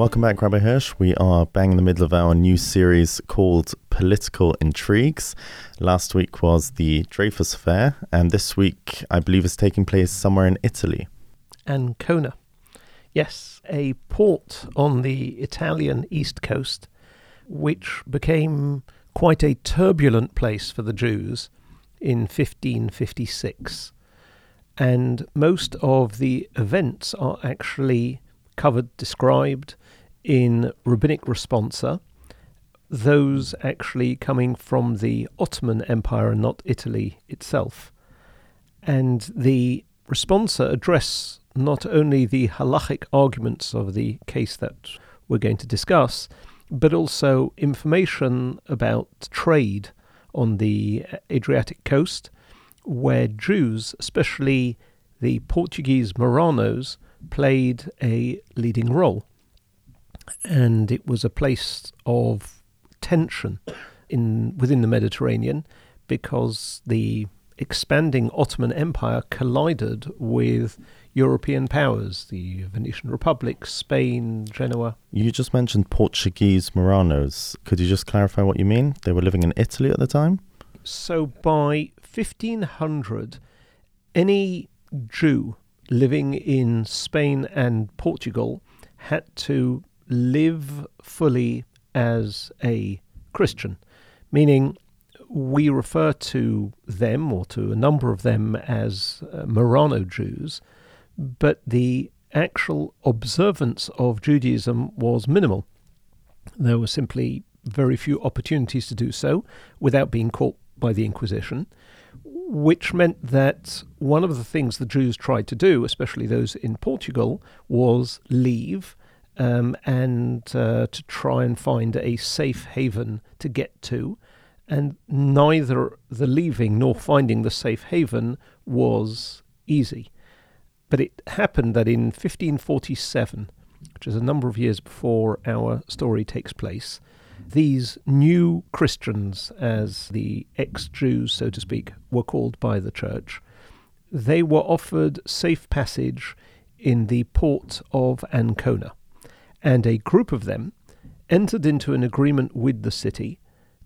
Welcome back, Rabbi Hirsch. We are bang in the middle of our new series called Political Intrigues. Last week was the Dreyfus Affair, and this week, I believe, is taking place somewhere in Italy. Ancona. Yes, a port on the Italian east coast, which became quite a turbulent place for the Jews in 1556. And most of the events are actually covered, described in rabbinic responsa, those actually coming from the Ottoman Empire and not Italy itself. And the responsa address not only the halachic arguments of the case that we're going to discuss, but also information about trade on the Adriatic coast, where Jews, especially the Portuguese Marranos, played a leading role. And it was a place of tension in within the Mediterranean because the expanding Ottoman Empire collided with European powers, the Venetian Republic, Spain, Genoa. You just mentioned Portuguese Marranos. Could you just clarify what you mean? They were living in Italy at the time? So by 1500, any Jew living in Spain and Portugal had to live fully as a Christian, meaning we refer to them or to a number of them as uh, Marrano Jews, but the actual observance of Judaism was minimal. There were simply very few opportunities to do so without being caught by the Inquisition, which meant that one of the things the Jews tried to do, especially those in Portugal, was leave um, and uh, to try and find a safe haven to get to. And neither the leaving nor finding the safe haven was easy. But it happened that in 1547, which is a number of years before our story takes place, these new Christians, as the ex Jews, so to speak, were called by the church, they were offered safe passage in the port of Ancona. And a group of them entered into an agreement with the city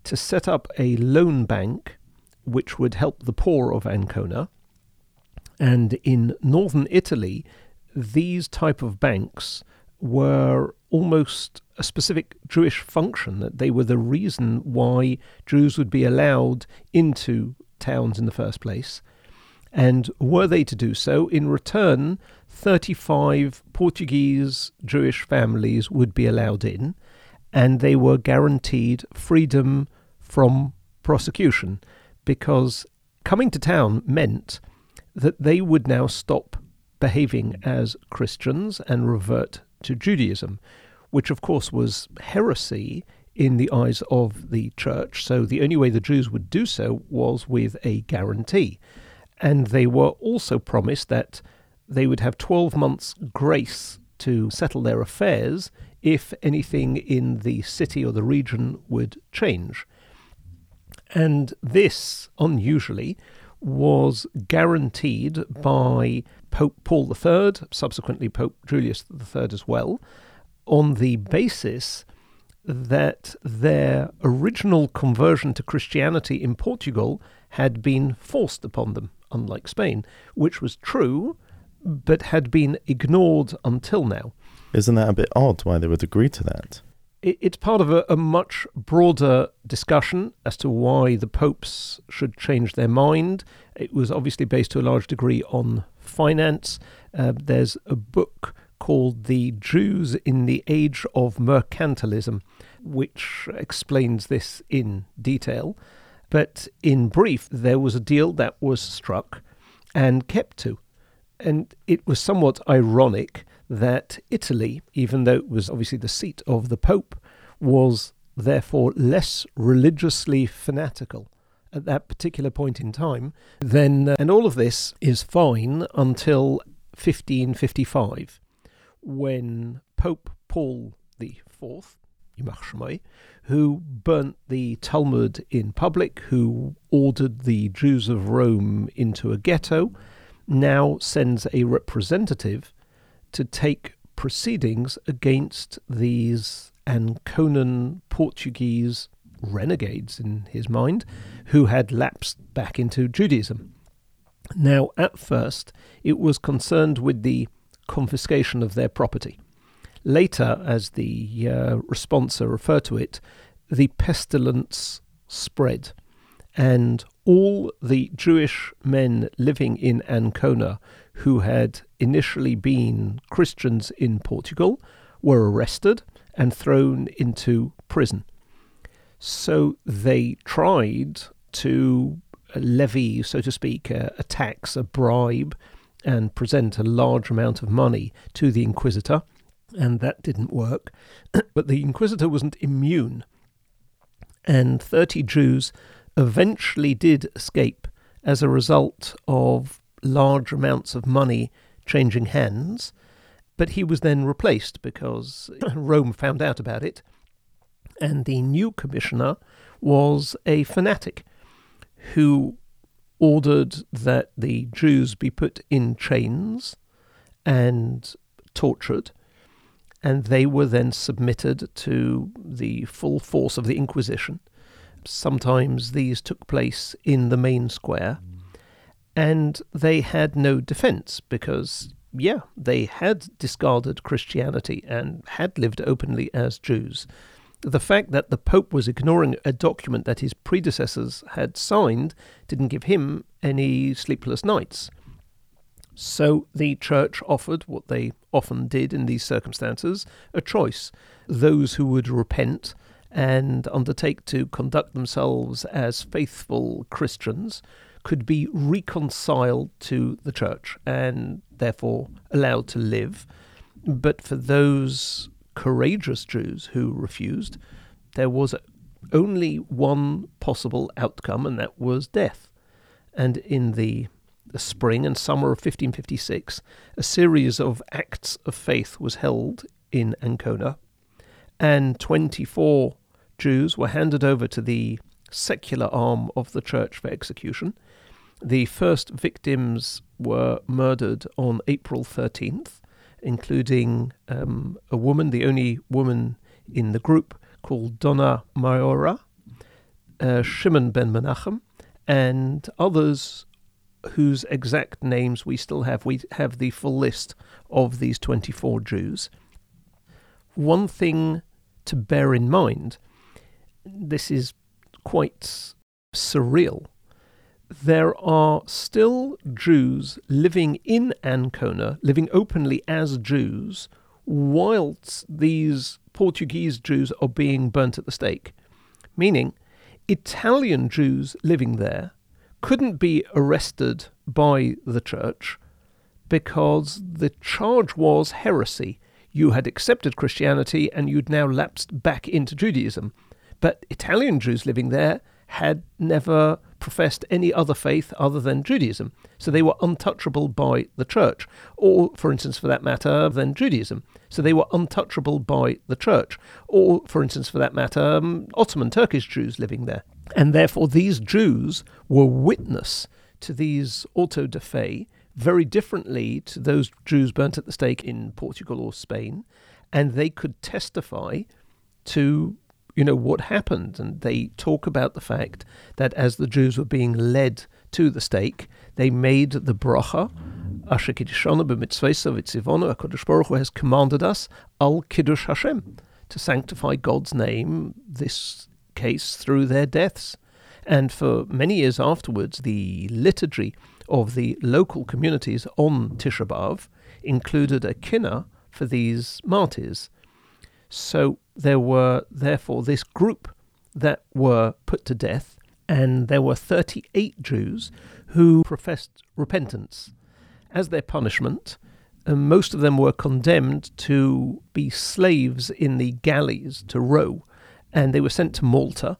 to set up a loan bank which would help the poor of Ancona and in northern Italy, these type of banks were almost a specific Jewish function, that they were the reason why Jews would be allowed into towns in the first place. And were they to do so, in return, 35 Portuguese Jewish families would be allowed in, and they were guaranteed freedom from prosecution because coming to town meant that they would now stop behaving as Christians and revert to Judaism, which of course was heresy in the eyes of the church. So the only way the Jews would do so was with a guarantee. And they were also promised that they would have 12 months' grace to settle their affairs if anything in the city or the region would change. And this, unusually, was guaranteed by Pope Paul III, subsequently Pope Julius III as well, on the basis that their original conversion to Christianity in Portugal had been forced upon them, unlike Spain, which was true, but had been ignored until now. Isn't that a bit odd why they would agree to that? it's part of a, a, much broader discussion as to why the popes should change their mind. It was obviously based to a large degree on finance. Uh, there's a book called The Jews in the Age of Mercantilism, which explains this in detail. But in brief, there was a deal that was struck and kept to. And it was somewhat ironic that Italy, even though it was obviously the seat of the Pope, was therefore less religiously fanatical at that particular point in time, then uh, and all of this is fine until 1555, when Pope Paul IV, who burnt the Talmud in public, who ordered the Jews of Rome into a ghetto, now sends a representative to take proceedings against these Anconan Portuguese renegades in his mind who had lapsed back into Judaism. Now, at first, it was concerned with the confiscation of their property. Later, as the uh, responsa referred to it, the pestilence spread, and all the Jewish men living in Ancona who had initially been Christians in Portugal were arrested and thrown into prison. So they tried to levy, so to speak, a, a tax, a bribe, and present a large amount of money to the Inquisitor, and that didn't work. but the Inquisitor wasn't immune, and 30 Jews eventually did escape as a result of large amounts of money changing hands. But he was then replaced because Rome found out about it, and the new commissioner was a fanatic who ordered that the Jews be put in chains and tortured, and they were then submitted to the full force of the Inquisition. Sometimes these took place in the main square, and they had no defense because, yeah, they had discarded Christianity and had lived openly as Jews the fact that the Pope was ignoring a document that his predecessors had signed didn't give him any sleepless nights. So the church offered what they often did in these circumstances a choice. Those who would repent and undertake to conduct themselves as faithful Christians could be reconciled to the church and therefore allowed to live. But for those courageous Jews who refused, there was only one possible outcome, and that was death. And in the, the spring and summer of 1556, a series of acts of faith was held in Ancona, and 24 Jews were handed over to the secular arm of the church for execution. The first victims were murdered on April 13th, including um, a woman, the only woman in the group, called Donna Mayora, uh, Shimon ben Menachem, and others whose exact names we still have. We have the full list of these 24 Jews. One thing to bear in mind this is quite surreal there are still Jews living in Ancona, living openly as Jews, whilst these Portuguese Jews are being burnt at the stake. Meaning, Italian Jews living there couldn't be arrested by the church because the charge was heresy. You had accepted Christianity and you'd now lapsed back into Judaism. But Italian Jews living there had never professed any other faith other than Judaism. So they were untouchable by the church, or, for instance, for that matter, than Judaism. So they were untouchable by the church, or, for instance, for that matter, um, Ottoman Turkish Jews living there. And therefore, these Jews were witness to these auto de fe very differently to those Jews burnt at the stake in Portugal or Spain, and they could testify to you know, what happened. And they talk about the fact that as the Jews were being led to the stake, they made the bracha, Asher Kiddishana b'mitzvesa v'tzivonu, HaKadosh Baruch Hu has commanded us, al Kiddush Hashem, to sanctify God's name, this case through their deaths. And for many years afterwards, the liturgy of the local communities on Tisha B'Av included a kinnah for these martyrs. So there were therefore this group that were put to death, and there were 38 Jews who professed repentance. As their punishment, and most of them were condemned to be slaves in the galleys to row, and they were sent to Malta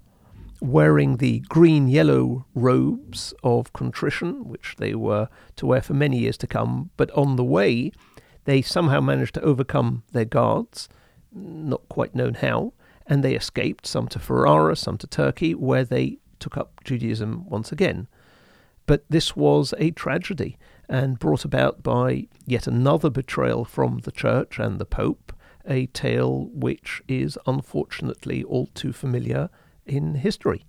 wearing the green yellow robes of contrition, which they were to wear for many years to come. But on the way, they somehow managed to overcome their guards, not quite known how, and they escaped, some to Ferrara, some to Turkey, where they took up Judaism once again. But this was a tragedy and brought about by yet another betrayal from the Church and the Pope, a tale which is unfortunately all too familiar in history.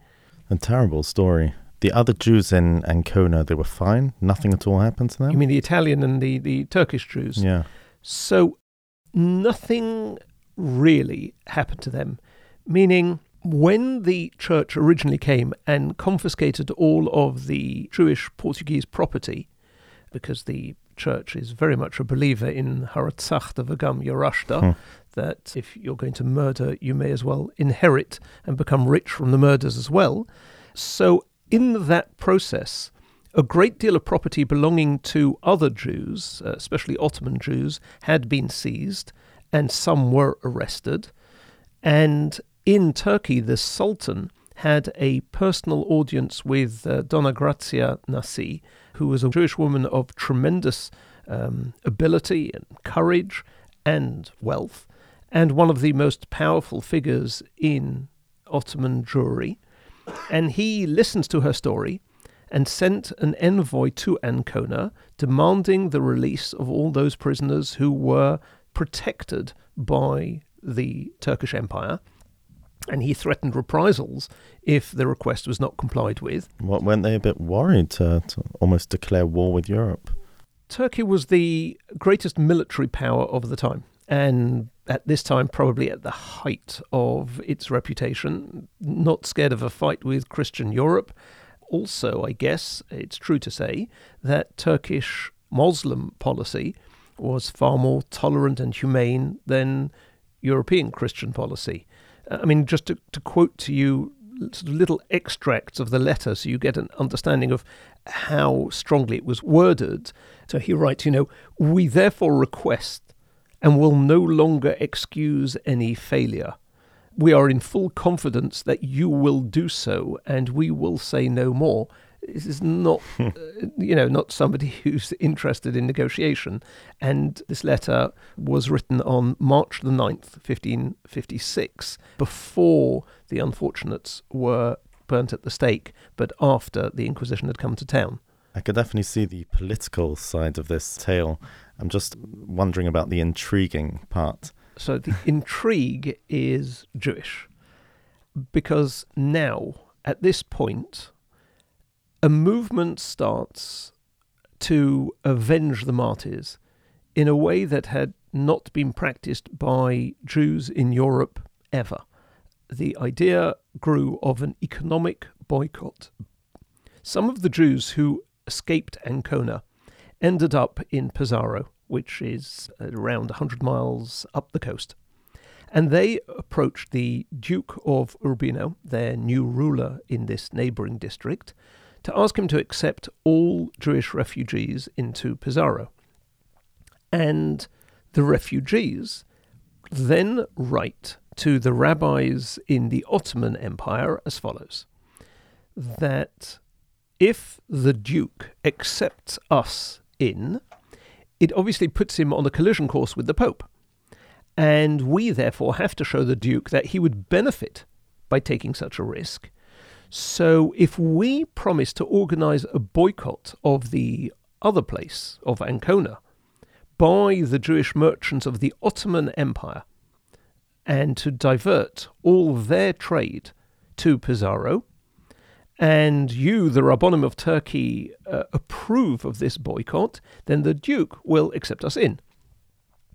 A terrible story. The other Jews in Ancona, they were fine. Nothing at all happened to them. You mean the Italian and the, the Turkish Jews? Yeah. So nothing really happened to them, meaning when the church originally came and confiscated all of the Jewish Portuguese property, because the church is very much a believer in Haratzachta v'gam Yarashta, hmm. that if you're going to murder, you may as well inherit and become rich from the murders as well. So, in that process, a great deal of property belonging to other Jews, uh, especially Ottoman Jews, had been seized, and some were arrested. And in Turkey, the Sultan had a personal audience with uh, Donna Grazia Nasi, who was a Jewish woman of tremendous um, ability and courage and wealth, and one of the most powerful figures in Ottoman Jewry. And he listens to her story and sent an envoy to Ancona demanding the release of all those prisoners who were protected by the Turkish Empire and he threatened reprisals if the request was not complied with. What, weren't they a bit worried to, to almost declare war with Europe? Turkey was the greatest military power of the time, and at this time, probably at the height of its reputation, not scared of a fight with Christian Europe. Also, I guess it's true to say that Turkish Muslim policy was far more tolerant and humane than European Christian policy. Uh, I mean, just to, to quote to you sort of little extracts of the letter so you get an understanding of how strongly it was worded. So he writes, you know, we therefore request and will no longer excuse any failure. We are in full confidence that you will do so, and we will say no more. This is not, uh, you know, not somebody who's interested in negotiation. And this letter was written on March the 9th, 1556, before the unfortunates were burnt at the stake, but after the Inquisition had come to town. I could definitely see the political side of this tale. I'm just wondering about the intriguing part. So the intrigue is Jewish because now, at this point, a movement starts to avenge the martyrs in a way that had not been practiced by Jews in Europe ever. The idea grew of an economic boycott. Some of the Jews who escaped Ancona ended up in Pesaro, which is around 100 miles up the coast. And they approached the Duke of Urbino, their new ruler in this neighbouring district, to ask him to accept all Jewish refugees into Pesaro. And the refugees then write to the rabbis in the Ottoman Empire as follows that if the Duke accepts us in, it obviously puts him on a collision course with the Pope. And we therefore have to show the Duke that he would benefit by taking such a risk so if we promise to organize a boycott of the other place, of Ancona, by the Jewish merchants of the Ottoman Empire, and to divert all their trade to Pesaro, and you, the Rabbonim of Turkey, uh, approve of this boycott, then the Duke will accept us in.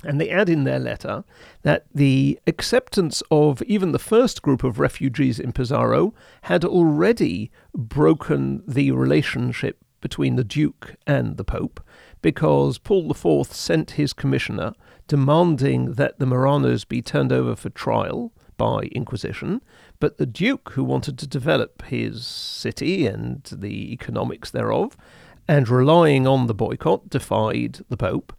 And they add in their letter that the acceptance of even the first group of refugees in Pesaro had already broken the relationship between the Duke and the Pope, because Paul IV sent his commissioner demanding that the Marranos be turned over for trial by Inquisition, but the Duke, who wanted to develop his city and the economics thereof, and relying on the boycott, defied the Pope.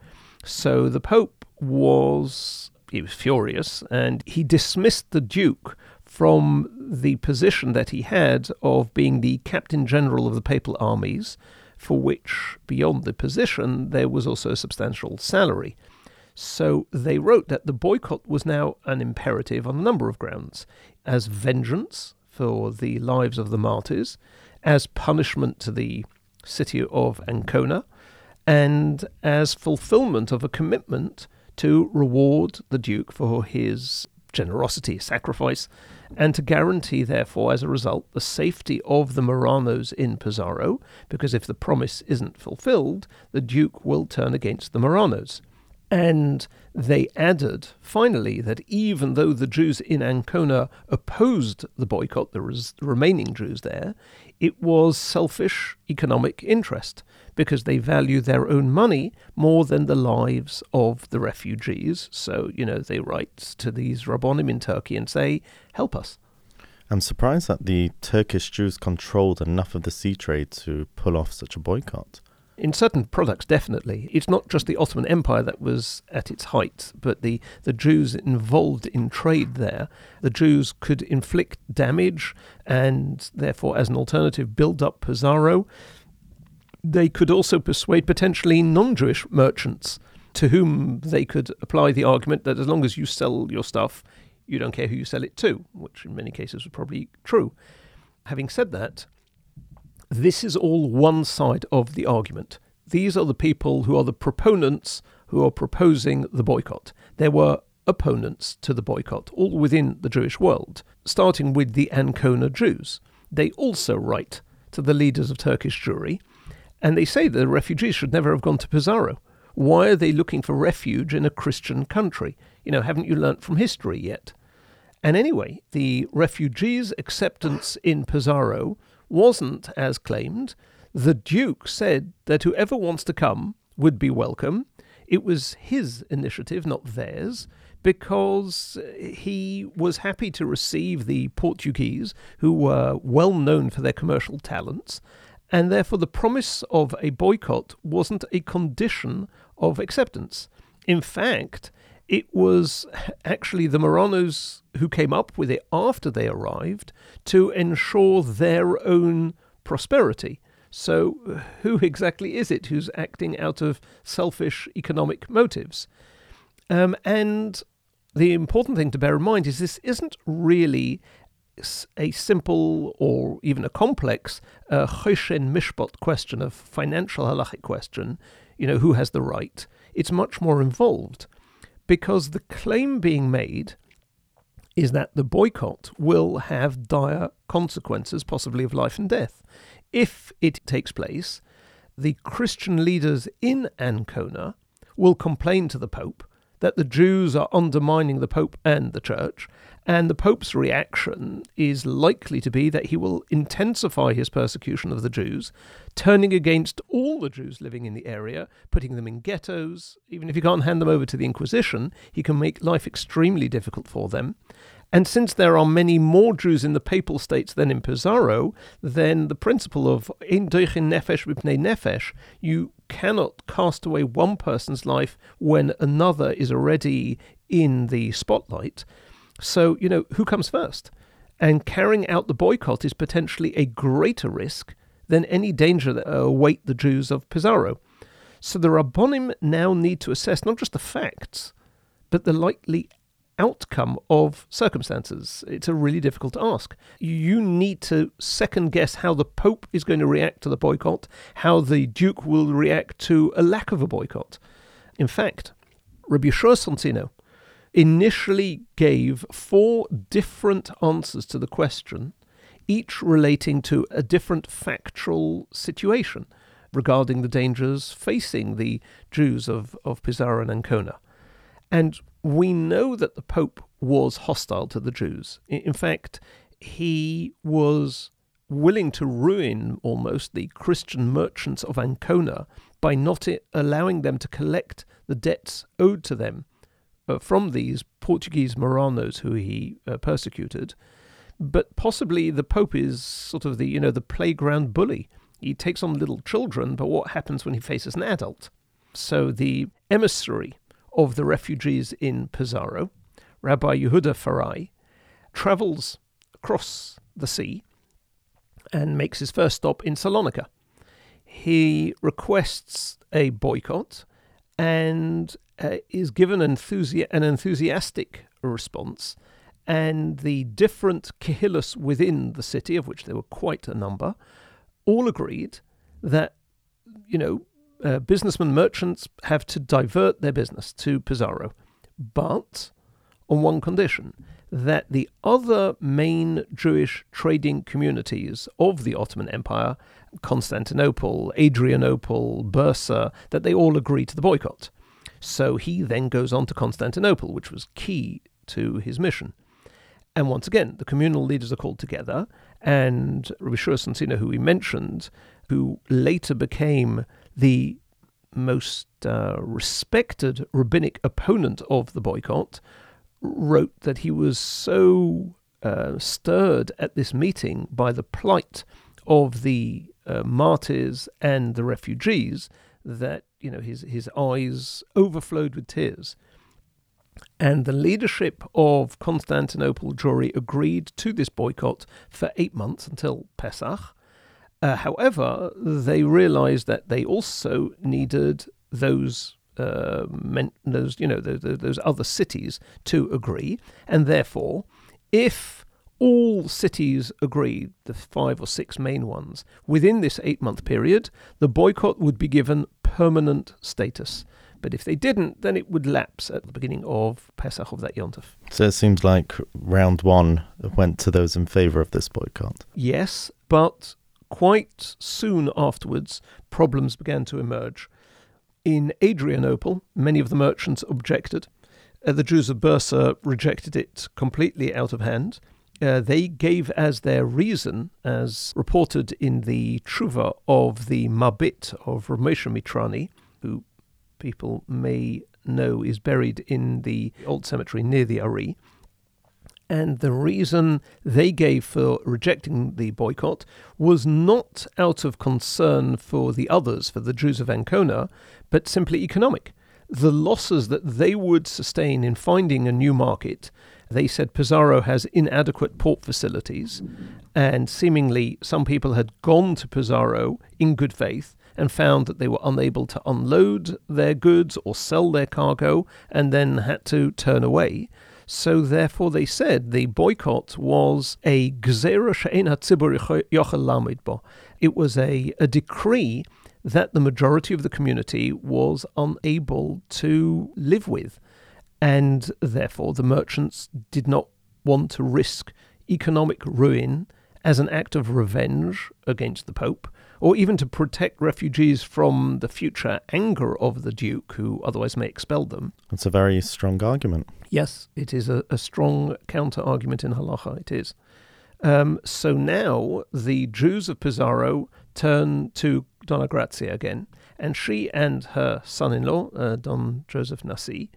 So the Pope was he was furious and he dismissed the Duke from the position that he had of being the Captain General of the Papal armies, for which, beyond the position, there was also a substantial salary. So they wrote that the boycott was now an imperative on a number of grounds as vengeance for the lives of the martyrs, as punishment to the city of Ancona, and as fulfillment of a commitment to reward the Duke for his generosity, sacrifice, and to guarantee, therefore, as a result, the safety of the Marranos in Pesaro, because if the promise isn't fulfilled, the Duke will turn against the Marranos. And they added, finally, that even though the Jews in Ancona opposed the boycott, the res- remaining Jews there, it was selfish economic interest because they value their own money more than the lives of the refugees. So, you know, they write to these Rabbonim in Turkey and say, help us. I'm surprised that the Turkish Jews controlled enough of the sea trade to pull off such a boycott. In certain products, definitely. It's not just the Ottoman Empire that was at its height, but the, the Jews involved in trade there. The Jews could inflict damage and, therefore, as an alternative, build up Pesaro. They could also persuade potentially non Jewish merchants to whom they could apply the argument that as long as you sell your stuff, you don't care who you sell it to, which in many cases was probably true. Having said that, this is all one side of the argument. These are the people who are the proponents who are proposing the boycott. There were opponents to the boycott, all within the Jewish world, starting with the Ancona Jews. They also write to the leaders of Turkish Jewry, and they say the refugees should never have gone to Pesaro. Why are they looking for refuge in a Christian country? You know, haven't you learnt from history yet? And anyway, the refugees' acceptance in Pesaro wasn't as claimed. The Duke said that whoever wants to come would be welcome. It was his initiative, not theirs, because he was happy to receive the Portuguese, who were well known for their commercial talents, and therefore the promise of a boycott wasn't a condition of acceptance. In fact, it was actually the Marranos who came up with it after they arrived to ensure their own prosperity. So, who exactly is it who's acting out of selfish economic motives? Um, and the important thing to bear in mind is this isn't really a simple or even a complex uh, Mishpat question, a financial halachic question, you know, who has the right. It's much more involved because the claim being made is that the boycott will have dire consequences, possibly of life and death. If it takes place, the Christian leaders in Ancona will complain to the Pope that the Jews are undermining the Pope and the Church, and the Pope's reaction is likely to be that he will intensify his persecution of the Jews, turning against all the Jews living in the area, putting them in ghettos. Even if he can't hand them over to the Inquisition, he can make life extremely difficult for them. And since there are many more Jews in the Papal States than in Pesaro, then the principle of in nefesh mipnei nefesh, you cannot cast away one person's life when another is already in the spotlight. So, you know, who comes first? And carrying out the boycott is potentially a greater risk than any danger that await the Jews of Pesaro. So the Rabbonim now need to assess not just the facts, but the likely outcome of circumstances. It's a really difficult ask. You need to second guess how the Pope is going to react to the boycott, how the Duke will react to a lack of a boycott. In fact, Rabbi Yeshua Soncino, initially gave four different answers to the question, each relating to a different factual situation regarding the dangers facing the Jews of, of Pesaro and Ancona. And we know that the Pope was hostile to the Jews. In fact, he was willing to ruin almost the Christian merchants of Ancona by not allowing them to collect the debts owed to them uh, from these Portuguese Marranos who he uh, persecuted. But possibly the Pope is sort of the you know the playground bully. He takes on little children, but what happens when he faces an adult? So the emissary of the refugees in Pesaro, Rabbi Yehuda Farai, travels across the sea and makes his first stop in Salonika. He requests a boycott and uh, is given an enthusiastic response. And the different kehillos within the city, of which there were quite a number, all agreed that, you know, uh, businessmen, merchants have to divert their business to Pesaro, but on one condition that the other main Jewish trading communities of the Ottoman Empire, Constantinople, Adrianople, Bursa, that they all agree to the boycott. So he then goes on to Constantinople, which was key to his mission. And once again, the communal leaders are called together, and Rabbi Shua Soncino, who we mentioned, who later became the most uh, respected rabbinic opponent of the boycott, wrote that he was so uh, stirred at this meeting by the plight of the uh, martyrs and the refugees that you know his his eyes overflowed with tears. And the leadership of Constantinople Jewry agreed to this boycott for eight months until Pesach. Uh, however, they realized that they also needed those uh, meant those you know those, those other cities to agree, and therefore, if all cities agreed, the five or six main ones, within this eight month period, the boycott would be given permanent status. But if they didn't, then it would lapse at the beginning of Pesach of that Yontif. So it seems like round one went to those in favour of this boycott. Yes, but quite soon afterwards, problems began to emerge. In Adrianople, many of the merchants objected. Uh, the Jews of Bursa rejected it completely out of hand. Uh, they gave as their reason, as reported in the Truva of the Mabit of Ramesha Mitrani, who people may know is buried in the old cemetery near the Ari. And the reason they gave for rejecting the boycott was not out of concern for the others, for the Jews of Ancona, but simply economic. The losses that they would sustain in finding a new market, they said Pesaro has inadequate port facilities, and seemingly some people had gone to Pesaro in good faith and found that they were unable to unload their goods or sell their cargo and then had to turn away. So therefore, they said the boycott was a. It was a, a decree that the majority of the community was unable to live with. And therefore, the merchants did not want to risk economic ruin as an act of revenge against the Pope, or even to protect refugees from the future anger of the Duke, who otherwise may expel them. That's a very strong argument. Yes, it is a, a strong counter argument in halacha, it is. Um, so now the Jews of Pesaro turn to Donna Grazia again, and she and her son in law, uh, Don Joseph Nasi,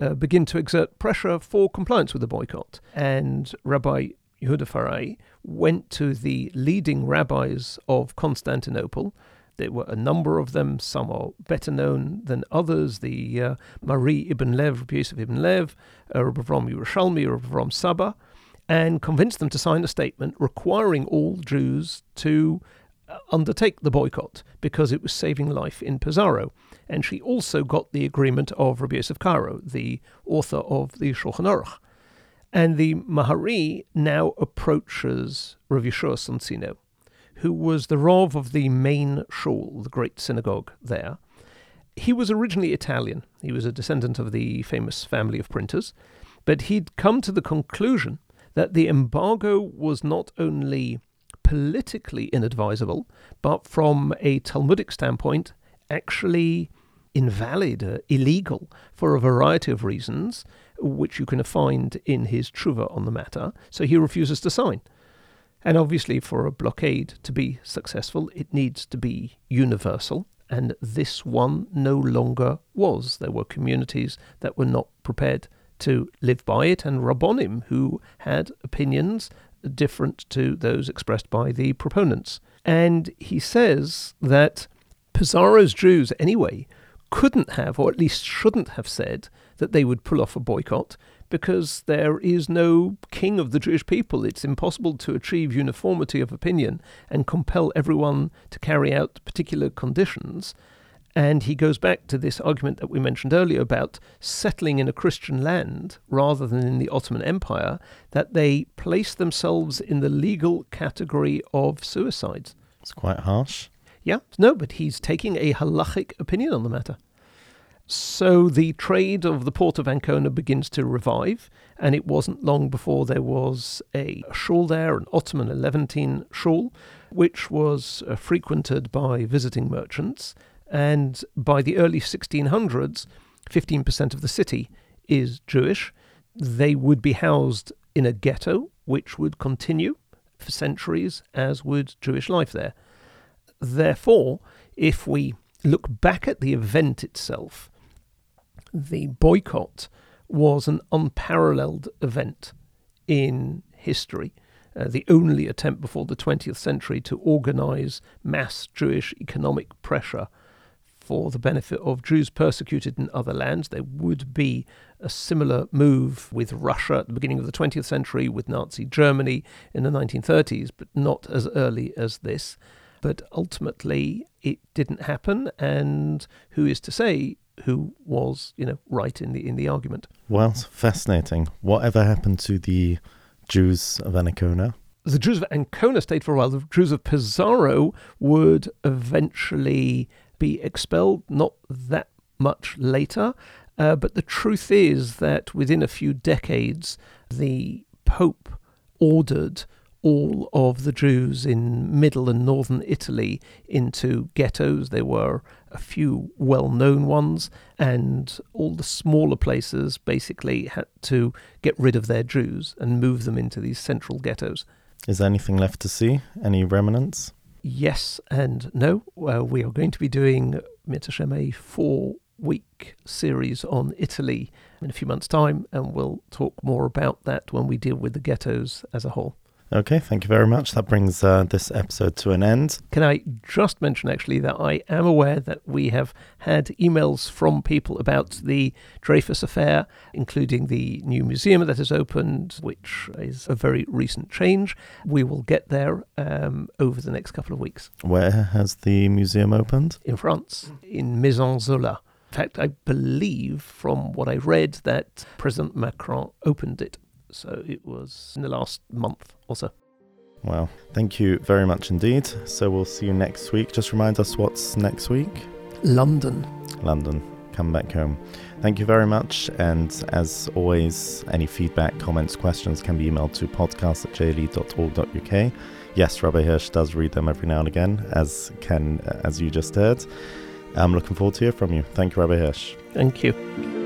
uh, begin to exert pressure for compliance with the boycott. And Rabbi Yehuda Farai went to the leading rabbis of Constantinople. There were a number of them. Some are better known than others. The uh, Mahari ibn Lev, Rabbi Yosef ibn Lev, uh, Rabbi Avram Yerushalmi, Rabbi Avram Saba, and convinced them to sign a statement requiring all Jews to uh, undertake the boycott because it was saving life in Pesaro. And she also got the agreement of Rabbi Yosef Karo, the author of the Shulchan Aruch. And the Mahari now approaches Rav Yeshua Soncino, who was the Rav of the main shul, the great synagogue there. He was originally Italian. He was a descendant of the famous family of printers, but he'd come to the conclusion that the embargo was not only politically inadvisable, but from a Talmudic standpoint, actually invalid, uh, illegal, for a variety of reasons, which you can find in his Truva on the matter. So he refuses to sign. And obviously, for a blockade to be successful, it needs to be universal. And this one no longer was. There were communities that were not prepared to live by it, and Rabbonim who had opinions different to those expressed by the proponents. And he says that Pesaro's Jews, anyway, couldn't have, or at least shouldn't have said, that they would pull off a boycott because there is no king of the Jewish people. It's impossible to achieve uniformity of opinion and compel everyone to carry out particular conditions. And he goes back to this argument that we mentioned earlier about settling in a Christian land rather than in the Ottoman Empire, that they place themselves in the legal category of suicides. It's quite harsh. Yeah, no, but he's taking a halachic opinion on the matter. So the trade of the port of Ancona begins to revive, and it wasn't long before there was a shul there, an Ottoman Levantine shul, which was uh, frequented by visiting merchants. And by the early 1600s, 15% of the city is Jewish. They would be housed in a ghetto, which would continue for centuries, as would Jewish life there. Therefore, if we look back at the event itself, the boycott was an unparalleled event in history. Uh, the only attempt before the 20th century to organize mass Jewish economic pressure for the benefit of Jews persecuted in other lands. There would be a similar move with Russia at the beginning of the 20th century, with Nazi Germany in the 1930s, but not as early as this. But ultimately, it didn't happen, and who is to say who was, you know, right in the in the argument. Well, fascinating. Whatever happened to the Jews of Ancona? The Jews of Ancona stayed for a while. The Jews of Pesaro would eventually be expelled, not that much later. Uh, but the truth is that within a few decades, the Pope ordered all of the Jews in middle and northern Italy into ghettos. They were a few well known ones, and all the smaller places basically had to get rid of their Jews and move them into these central ghettos. Is there anything left to see? Any remnants? Yes and no. Uh, we are going to be doing Mitzvah a four week series on Italy in a few months' time, and we'll talk more about that when we deal with the ghettos as a whole. Okay, thank you very much. That brings uh, this episode to an end. Can I just mention actually that I am aware that we have had emails from people about the Dreyfus affair, including the new museum that has opened, which is a very recent change. We will get there um, over the next couple of weeks. Where has the museum opened? In France, in Maison Zola. In fact, I believe from what I read that President Macron opened it so it was in the last month or so. Wow. Thank you very much indeed. So we'll see you next week. Just remind us what's next week? London. London. Come back home. Thank you very much. And as always, any feedback, comments, questions can be emailed to podcast at jle.org.uk. Yes, Rabbi Hirsch does read them every now and again, as can uh, as you just heard. I'm looking forward to hear from you. Thank you, Rabbi Hirsch. Thank you.